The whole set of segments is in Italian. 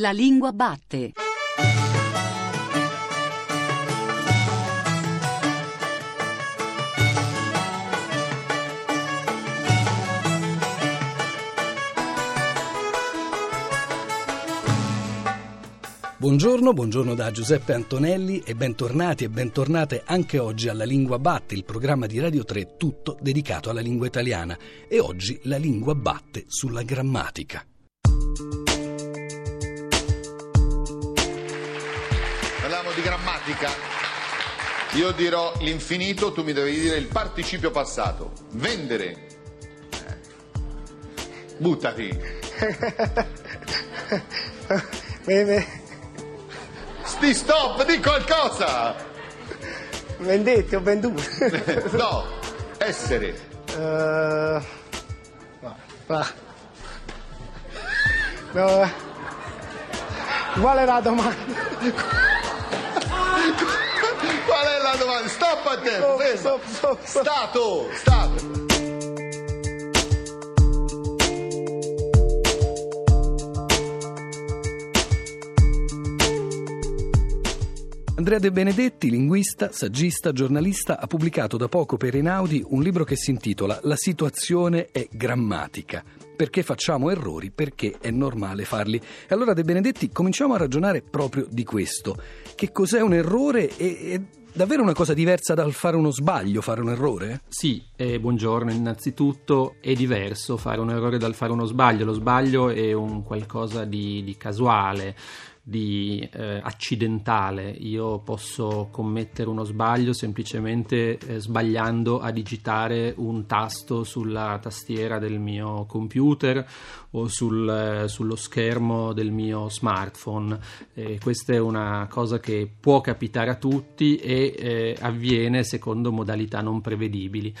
La lingua batte. Buongiorno, buongiorno da Giuseppe Antonelli e bentornati e bentornate anche oggi alla Lingua Batte, il programma di Radio 3 tutto dedicato alla lingua italiana. E oggi la lingua batte sulla grammatica. Grammatica. Io dirò l'infinito, tu mi devi dire il participio passato. Vendere. Buttati. Bene, Sti stop, di qualcosa. vendetti, ho venduto. No, essere. Eh, va, va. No, eh. Qual è la domanda? La domanda? Stop a tempo, Stop, fermo. stop, stop, stop. Stato, stato. Andrea De Benedetti, linguista, saggista, giornalista, ha pubblicato da poco per Einaudi un libro che si intitola La situazione è grammatica. Perché facciamo errori? Perché è normale farli. E allora De Benedetti cominciamo a ragionare proprio di questo. Che cos'è un errore e è davvero una cosa diversa dal fare uno sbaglio, fare un errore? Sì, eh, buongiorno. Innanzitutto è diverso fare un errore dal fare uno sbaglio. Lo sbaglio è un qualcosa di, di casuale, di eh, accidentale. Io posso commettere uno sbaglio semplicemente eh, sbagliando a digitare un tasto sulla tastiera del mio computer o sul, eh, sullo schermo del mio smartphone. Questa è una cosa che può capitare a tutti e eh, avviene secondo modalità non prevedibili.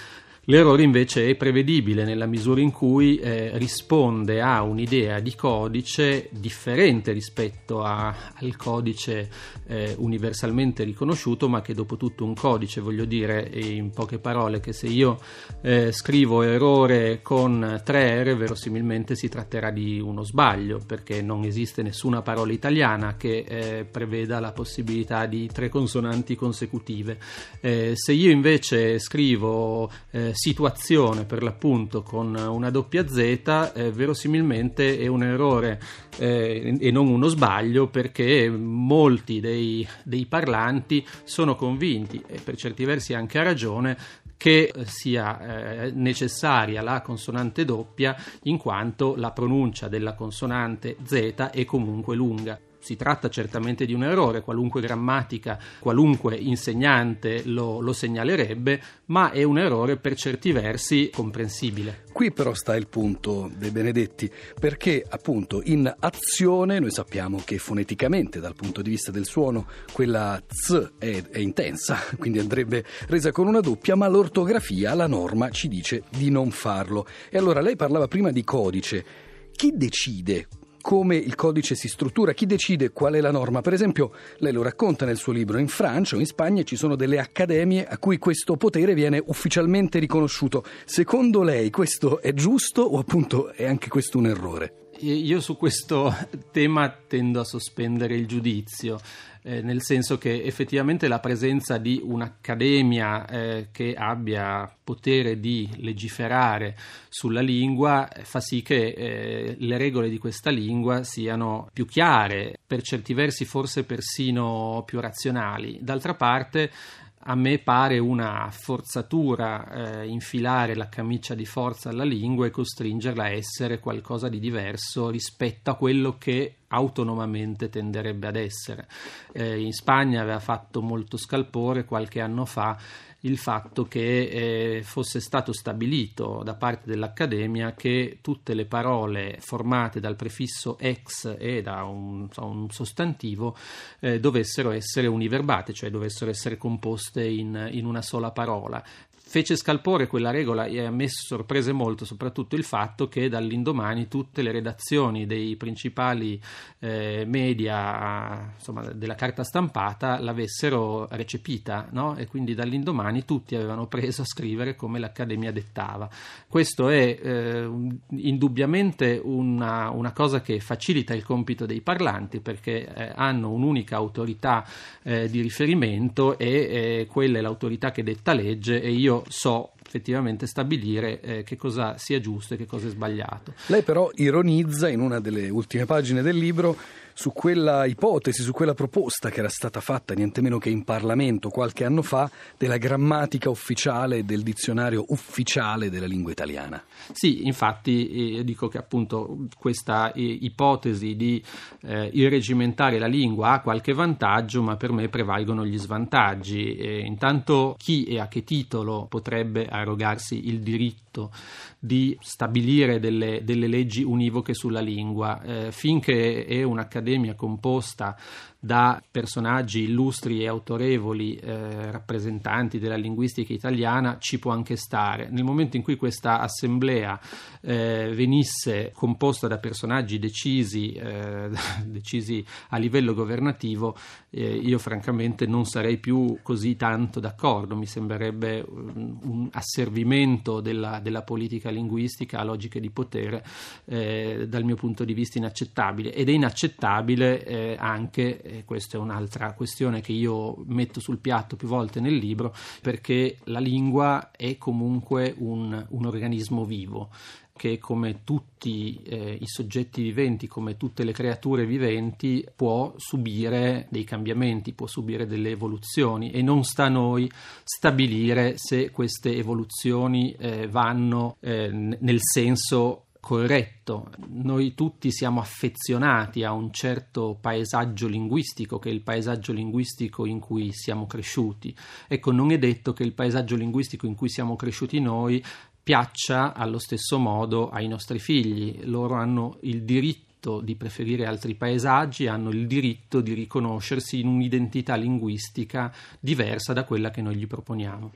L'errore invece è prevedibile nella misura in cui eh, risponde a un'idea di codice differente rispetto a- al codice eh, universalmente riconosciuto, ma che dopo tutto un codice, voglio dire in poche parole che se io eh, scrivo errore con tre R, verosimilmente si tratterà di uno sbaglio, perché non esiste nessuna parola italiana che eh, preveda la possibilità di tre consonanti consecutive. Eh, se io invece scrivo eh, situazione per l'appunto con una doppia Z, eh, verosimilmente è un errore eh, e non uno sbaglio perché molti dei, dei parlanti sono convinti e per certi versi anche a ragione che sia eh, necessaria la consonante doppia in quanto la pronuncia della consonante Z è comunque lunga. Si tratta certamente di un errore, qualunque grammatica, qualunque insegnante lo, lo segnalerebbe, ma è un errore per certi versi comprensibile. Qui però sta il punto dei Benedetti, perché appunto in azione noi sappiamo che foneticamente dal punto di vista del suono quella Z è, è intensa, quindi andrebbe resa con una doppia, ma l'ortografia, la norma ci dice di non farlo. E allora lei parlava prima di codice. Chi decide come il codice si struttura, chi decide qual è la norma. Per esempio, lei lo racconta nel suo libro, in Francia o in Spagna ci sono delle accademie a cui questo potere viene ufficialmente riconosciuto. Secondo lei questo è giusto o appunto è anche questo un errore? Io su questo tema tendo a sospendere il giudizio, eh, nel senso che effettivamente la presenza di un'accademia eh, che abbia potere di legiferare sulla lingua eh, fa sì che eh, le regole di questa lingua siano più chiare, per certi versi forse persino più razionali. D'altra parte a me pare una forzatura eh, infilare la camicia di forza alla lingua e costringerla a essere qualcosa di diverso rispetto a quello che autonomamente tenderebbe ad essere. Eh, in Spagna aveva fatto molto scalpore qualche anno fa il fatto che eh, fosse stato stabilito da parte dell'Accademia che tutte le parole formate dal prefisso ex e da un, un sostantivo eh, dovessero essere univerbate, cioè dovessero essere composte in, in una sola parola fece scalpore quella regola e a me sorprese molto soprattutto il fatto che dall'indomani tutte le redazioni dei principali eh, media insomma, della carta stampata l'avessero recepita no? e quindi dall'indomani tutti avevano preso a scrivere come l'Accademia dettava. Questo è eh, indubbiamente una, una, cosa che facilita il compito dei parlanti perché eh, hanno un'unica autorità eh, di riferimento e eh, quella è l'autorità che detta legge e io so effettivamente stabilire eh, che cosa sia giusto e che cosa è sbagliato. Lei però ironizza in una delle ultime pagine del libro su quella ipotesi, su quella proposta che era stata fatta niente meno che in Parlamento qualche anno fa della grammatica ufficiale del dizionario ufficiale della lingua italiana. Sì, infatti eh, dico che appunto questa eh, ipotesi di eh, irregimentare la lingua ha qualche vantaggio, ma per me prevalgono gli svantaggi. Eh, intanto chi e a che titolo potrebbe arrogarsi il diritto di stabilire delle, delle leggi univoche sulla lingua, eh, finché è un'accademia composta da personaggi illustri e autorevoli eh, rappresentanti della linguistica italiana ci può anche stare. Nel momento in cui questa assemblea eh, venisse composta da personaggi decisi, eh, decisi a livello governativo, eh, io francamente non sarei più così tanto d'accordo, mi sembrerebbe un, un asservimento della, della, politica linguistica a logiche di potere eh, dal mio punto di vista inaccettabile ed è inaccettabile eh, anche e questa è un'altra questione che io metto sul piatto più volte nel libro, perché la lingua è comunque un, un organismo vivo che come tutti eh, i soggetti viventi, come tutte le creature viventi, può subire dei cambiamenti, può subire delle evoluzioni e non sta a noi stabilire se queste evoluzioni eh, vanno eh, nel senso corretto. Noi tutti siamo affezionati a un certo paesaggio linguistico, che è il paesaggio linguistico in cui siamo cresciuti. Ecco, non è detto che il paesaggio linguistico in cui siamo cresciuti noi piaccia allo stesso modo ai nostri figli. Loro hanno il diritto di preferire altri paesaggi, hanno il diritto di riconoscersi in un'identità linguistica diversa da quella che noi gli proponiamo.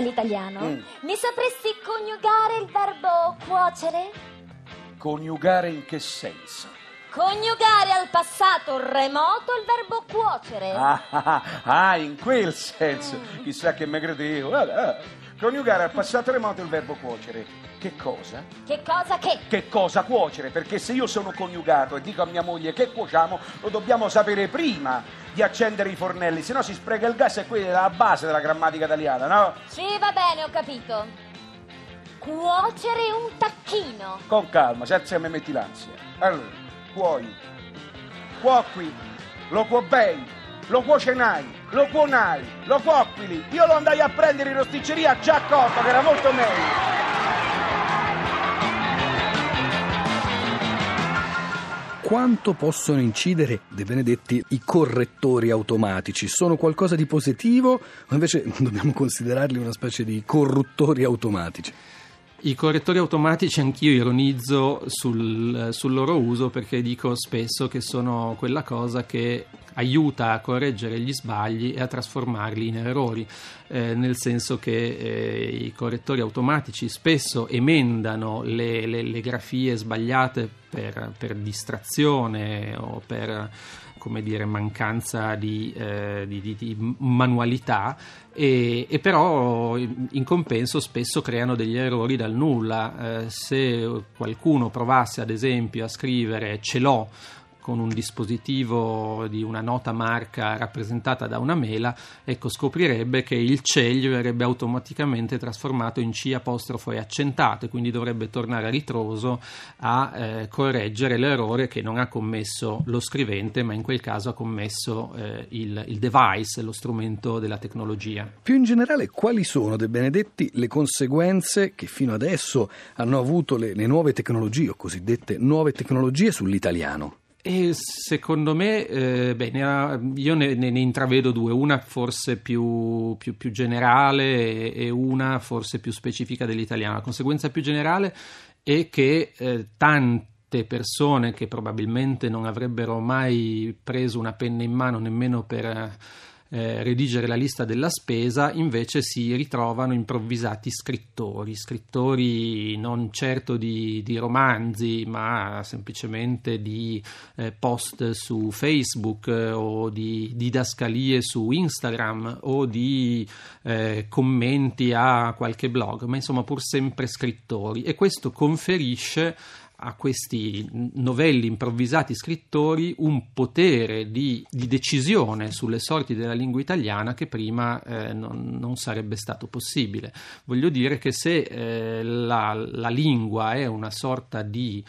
L'italiano? Mm. Mi sapresti coniugare il verbo cuocere? Coniugare in che senso? Coniugare al passato remoto il verbo cuocere. Ah, ah, ah in quel senso. Mm. Chissà che me credevo. Coniugare al passato remoto il verbo cuocere. Che cosa? Che cosa che? Che cosa cuocere? Perché se io sono coniugato e dico a mia moglie che cuociamo, lo dobbiamo sapere prima di accendere i fornelli, se no si spreca il gas e quella è la base della grammatica italiana, no? Sì, va bene, ho capito. Cuocere un tacchino. Con calma, senza che mi metti l'ansia. Allora, cuoi, cuoqui, lo cuobei, lo cuocenai, lo cuonai, lo cuoppili. Io lo andai a prendere in rosticceria già cotto, che era molto meglio. quanto possono incidere De Benedetti i correttori automatici? Sono qualcosa di positivo o invece dobbiamo considerarli una specie di corruttori automatici? I correttori automatici anch'io ironizzo sul, sul, loro uso perché dico spesso che sono quella cosa che aiuta a correggere gli sbagli e a trasformarli in errori, eh, nel senso che eh, i correttori automatici spesso emendano le, le, le grafie sbagliate per, per distrazione o per come dire, mancanza di, eh, di, di, di manualità e, e, però in compenso spesso creano degli errori dal nulla. Eh, se qualcuno provasse ad esempio a scrivere ce l'ho con un dispositivo di una nota marca rappresentata da una mela, ecco, scoprirebbe che il ceglio verrebbe automaticamente trasformato in C apostrofo e accentato e quindi dovrebbe tornare a ritroso a eh, correggere l'errore che non ha commesso lo scrivente, ma in quel caso ha commesso eh, il, il device, lo strumento della tecnologia. Più in generale, quali sono, De Benedetti, le conseguenze che fino adesso hanno avuto le, le nuove tecnologie o cosiddette nuove tecnologie sull'italiano? E secondo me, eh, beh, ha, io ne, ne, ne, intravedo due, una forse più, più, più generale e, e, una forse più specifica dell'italiano. La conseguenza più generale è che eh, tanti molte persone che probabilmente non avrebbero mai preso una penna in mano nemmeno per eh, redigere la lista della spesa, invece si ritrovano improvvisati scrittori, scrittori non certo di, di romanzi, ma semplicemente di eh, post su Facebook eh, o di didascalie su Instagram o di eh, commenti a qualche blog, ma insomma pur sempre scrittori. E questo conferisce a questi novelli improvvisati scrittori un potere di, di, decisione sulle sorti della lingua italiana che prima eh, non, non, sarebbe stato possibile. Voglio dire che se eh, la, la lingua è una sorta di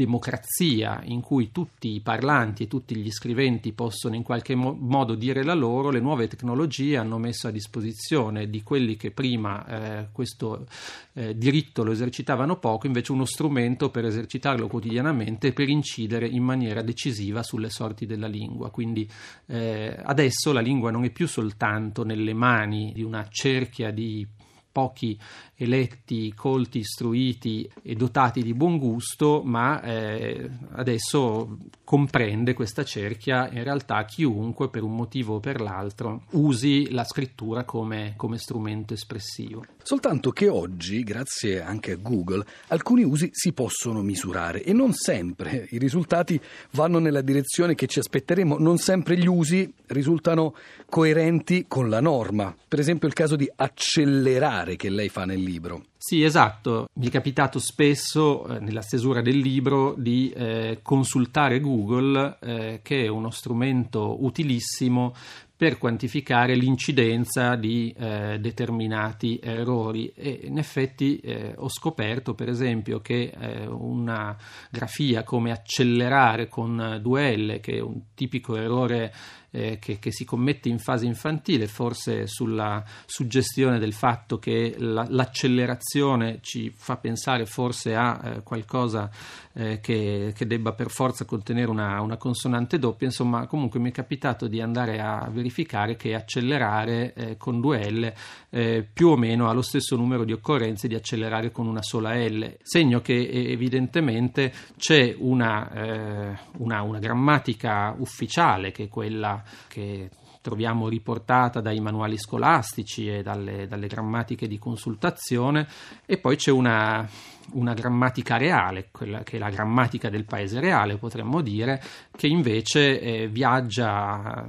democrazia in cui tutti i parlanti e tutti gli scriventi possono in qualche mo- modo dire la loro, le nuove tecnologie hanno messo a disposizione di quelli che prima eh, questo eh, diritto lo esercitavano poco, invece uno strumento per esercitarlo quotidianamente e per incidere in maniera decisiva sulle sorti della lingua. Quindi eh, adesso la lingua non è più soltanto nelle mani di una cerchia di pochi eletti, colti, istruiti e dotati di buon gusto, ma eh, adesso comprende questa cerchia in realtà chiunque per un motivo o per l'altro usi la scrittura come, come strumento espressivo. Soltanto che oggi, grazie anche a Google, alcuni usi si possono misurare e non sempre i risultati vanno nella direzione che ci aspetteremo, non sempre gli usi risultano coerenti con la norma. Per esempio il caso di accelerare che lei fa nel libro. Sì, esatto. Mi è capitato spesso eh, nella stesura del libro di eh, consultare Google, eh, che è uno strumento utilissimo per quantificare l'incidenza di eh, determinati errori e in effetti eh, ho scoperto per esempio che eh, una grafia come accelerare con due L che è un tipico errore eh, che, che, si commette in fase infantile, forse sulla suggestione del fatto che la, l'accelerazione ci fa pensare forse a eh, qualcosa eh, che, che, debba per forza contenere una, una, consonante doppia, insomma comunque mi è capitato di andare a verificare che accelerare eh, con due L eh, più o meno ha lo stesso numero di occorrenze di accelerare con una sola L, segno che evidentemente c'è una, eh, una, una grammatica ufficiale che è quella che troviamo riportata dai manuali scolastici e dalle, dalle grammatiche di consultazione e poi c'è una, una, grammatica reale, quella che è la grammatica del paese reale potremmo dire, che invece eh, viaggia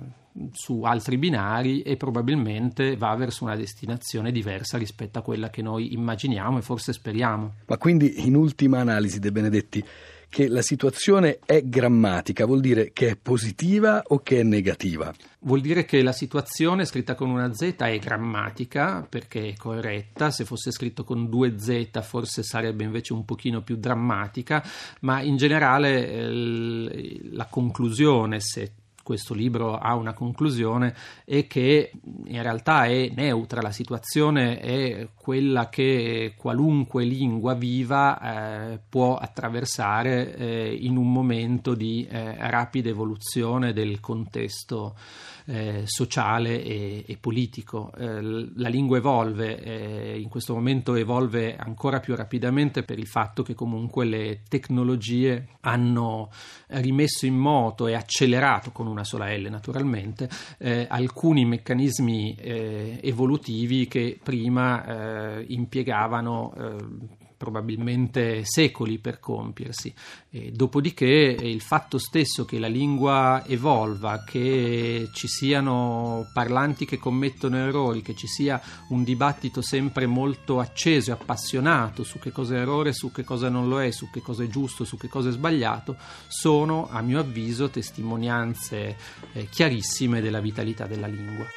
su altri binari e probabilmente va verso una destinazione diversa rispetto a quella che noi immaginiamo e forse speriamo. Ma quindi in ultima analisi De Benedetti che la situazione è grammatica, vuol dire che è positiva o che è negativa? Vuol dire che la situazione scritta con una Z è grammatica perché è corretta, se fosse scritto con due Z forse sarebbe invece un pochino più drammatica, ma in generale eh, la conclusione, se questo libro ha una conclusione e che in realtà è neutra, la situazione è quella che qualunque lingua viva eh, può attraversare eh, in un momento di eh, rapida evoluzione del contesto eh, sociale e, e politico. Eh, la lingua evolve, eh, in questo momento evolve ancora più rapidamente per il fatto che comunque le tecnologie hanno rimesso in moto e accelerato con una sola L naturalmente eh, alcuni meccanismi eh, evolutivi che prima eh, impiegavano probabilmente secoli per compiersi. E dopodiché il fatto stesso che la lingua evolva, che ci siano parlanti che commettono errori, che ci sia un dibattito sempre molto acceso e appassionato su che cosa è errore, su che cosa non lo è, su che cosa è giusto, su che cosa è sbagliato, sono a mio avviso testimonianze eh, chiarissime della vitalità della lingua.